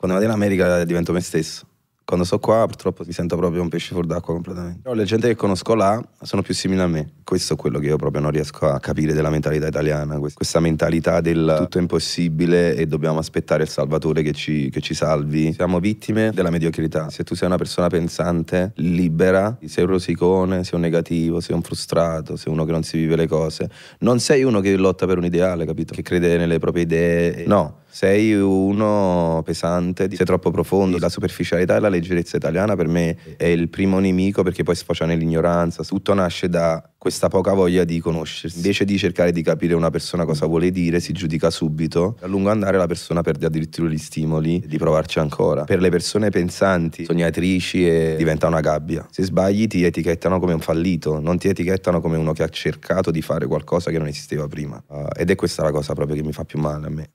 Quando vado in America divento me stesso. Quando sto qua purtroppo mi sento proprio un pesce fuor d'acqua completamente. Però le gente che conosco là sono più simili a me. Questo è quello che io proprio non riesco a capire della mentalità italiana. Questa mentalità del tutto è impossibile e dobbiamo aspettare il salvatore che ci, che ci salvi. Siamo vittime della mediocrità. Se tu sei una persona pensante, libera, sei un rosicone, sei un negativo, sei un frustrato, sei uno che non si vive le cose. Non sei uno che lotta per un ideale, capito? Che crede nelle proprie idee. No, sei uno pesante, sei troppo profondo. La superficialità e la leggerezza italiana per me è il primo nemico perché poi sfocia nell'ignoranza. Tutto nasce da questa poca voglia di conoscersi. Invece di cercare di capire una persona cosa vuole dire, si giudica subito. A lungo andare la persona perde addirittura gli stimoli di provarci ancora. Per le persone pensanti, sognatrici, e diventa una gabbia. Se sbagli ti etichettano come un fallito, non ti etichettano come uno che ha cercato di fare qualcosa che non esisteva prima. Uh, ed è questa la cosa proprio che mi fa più male a me.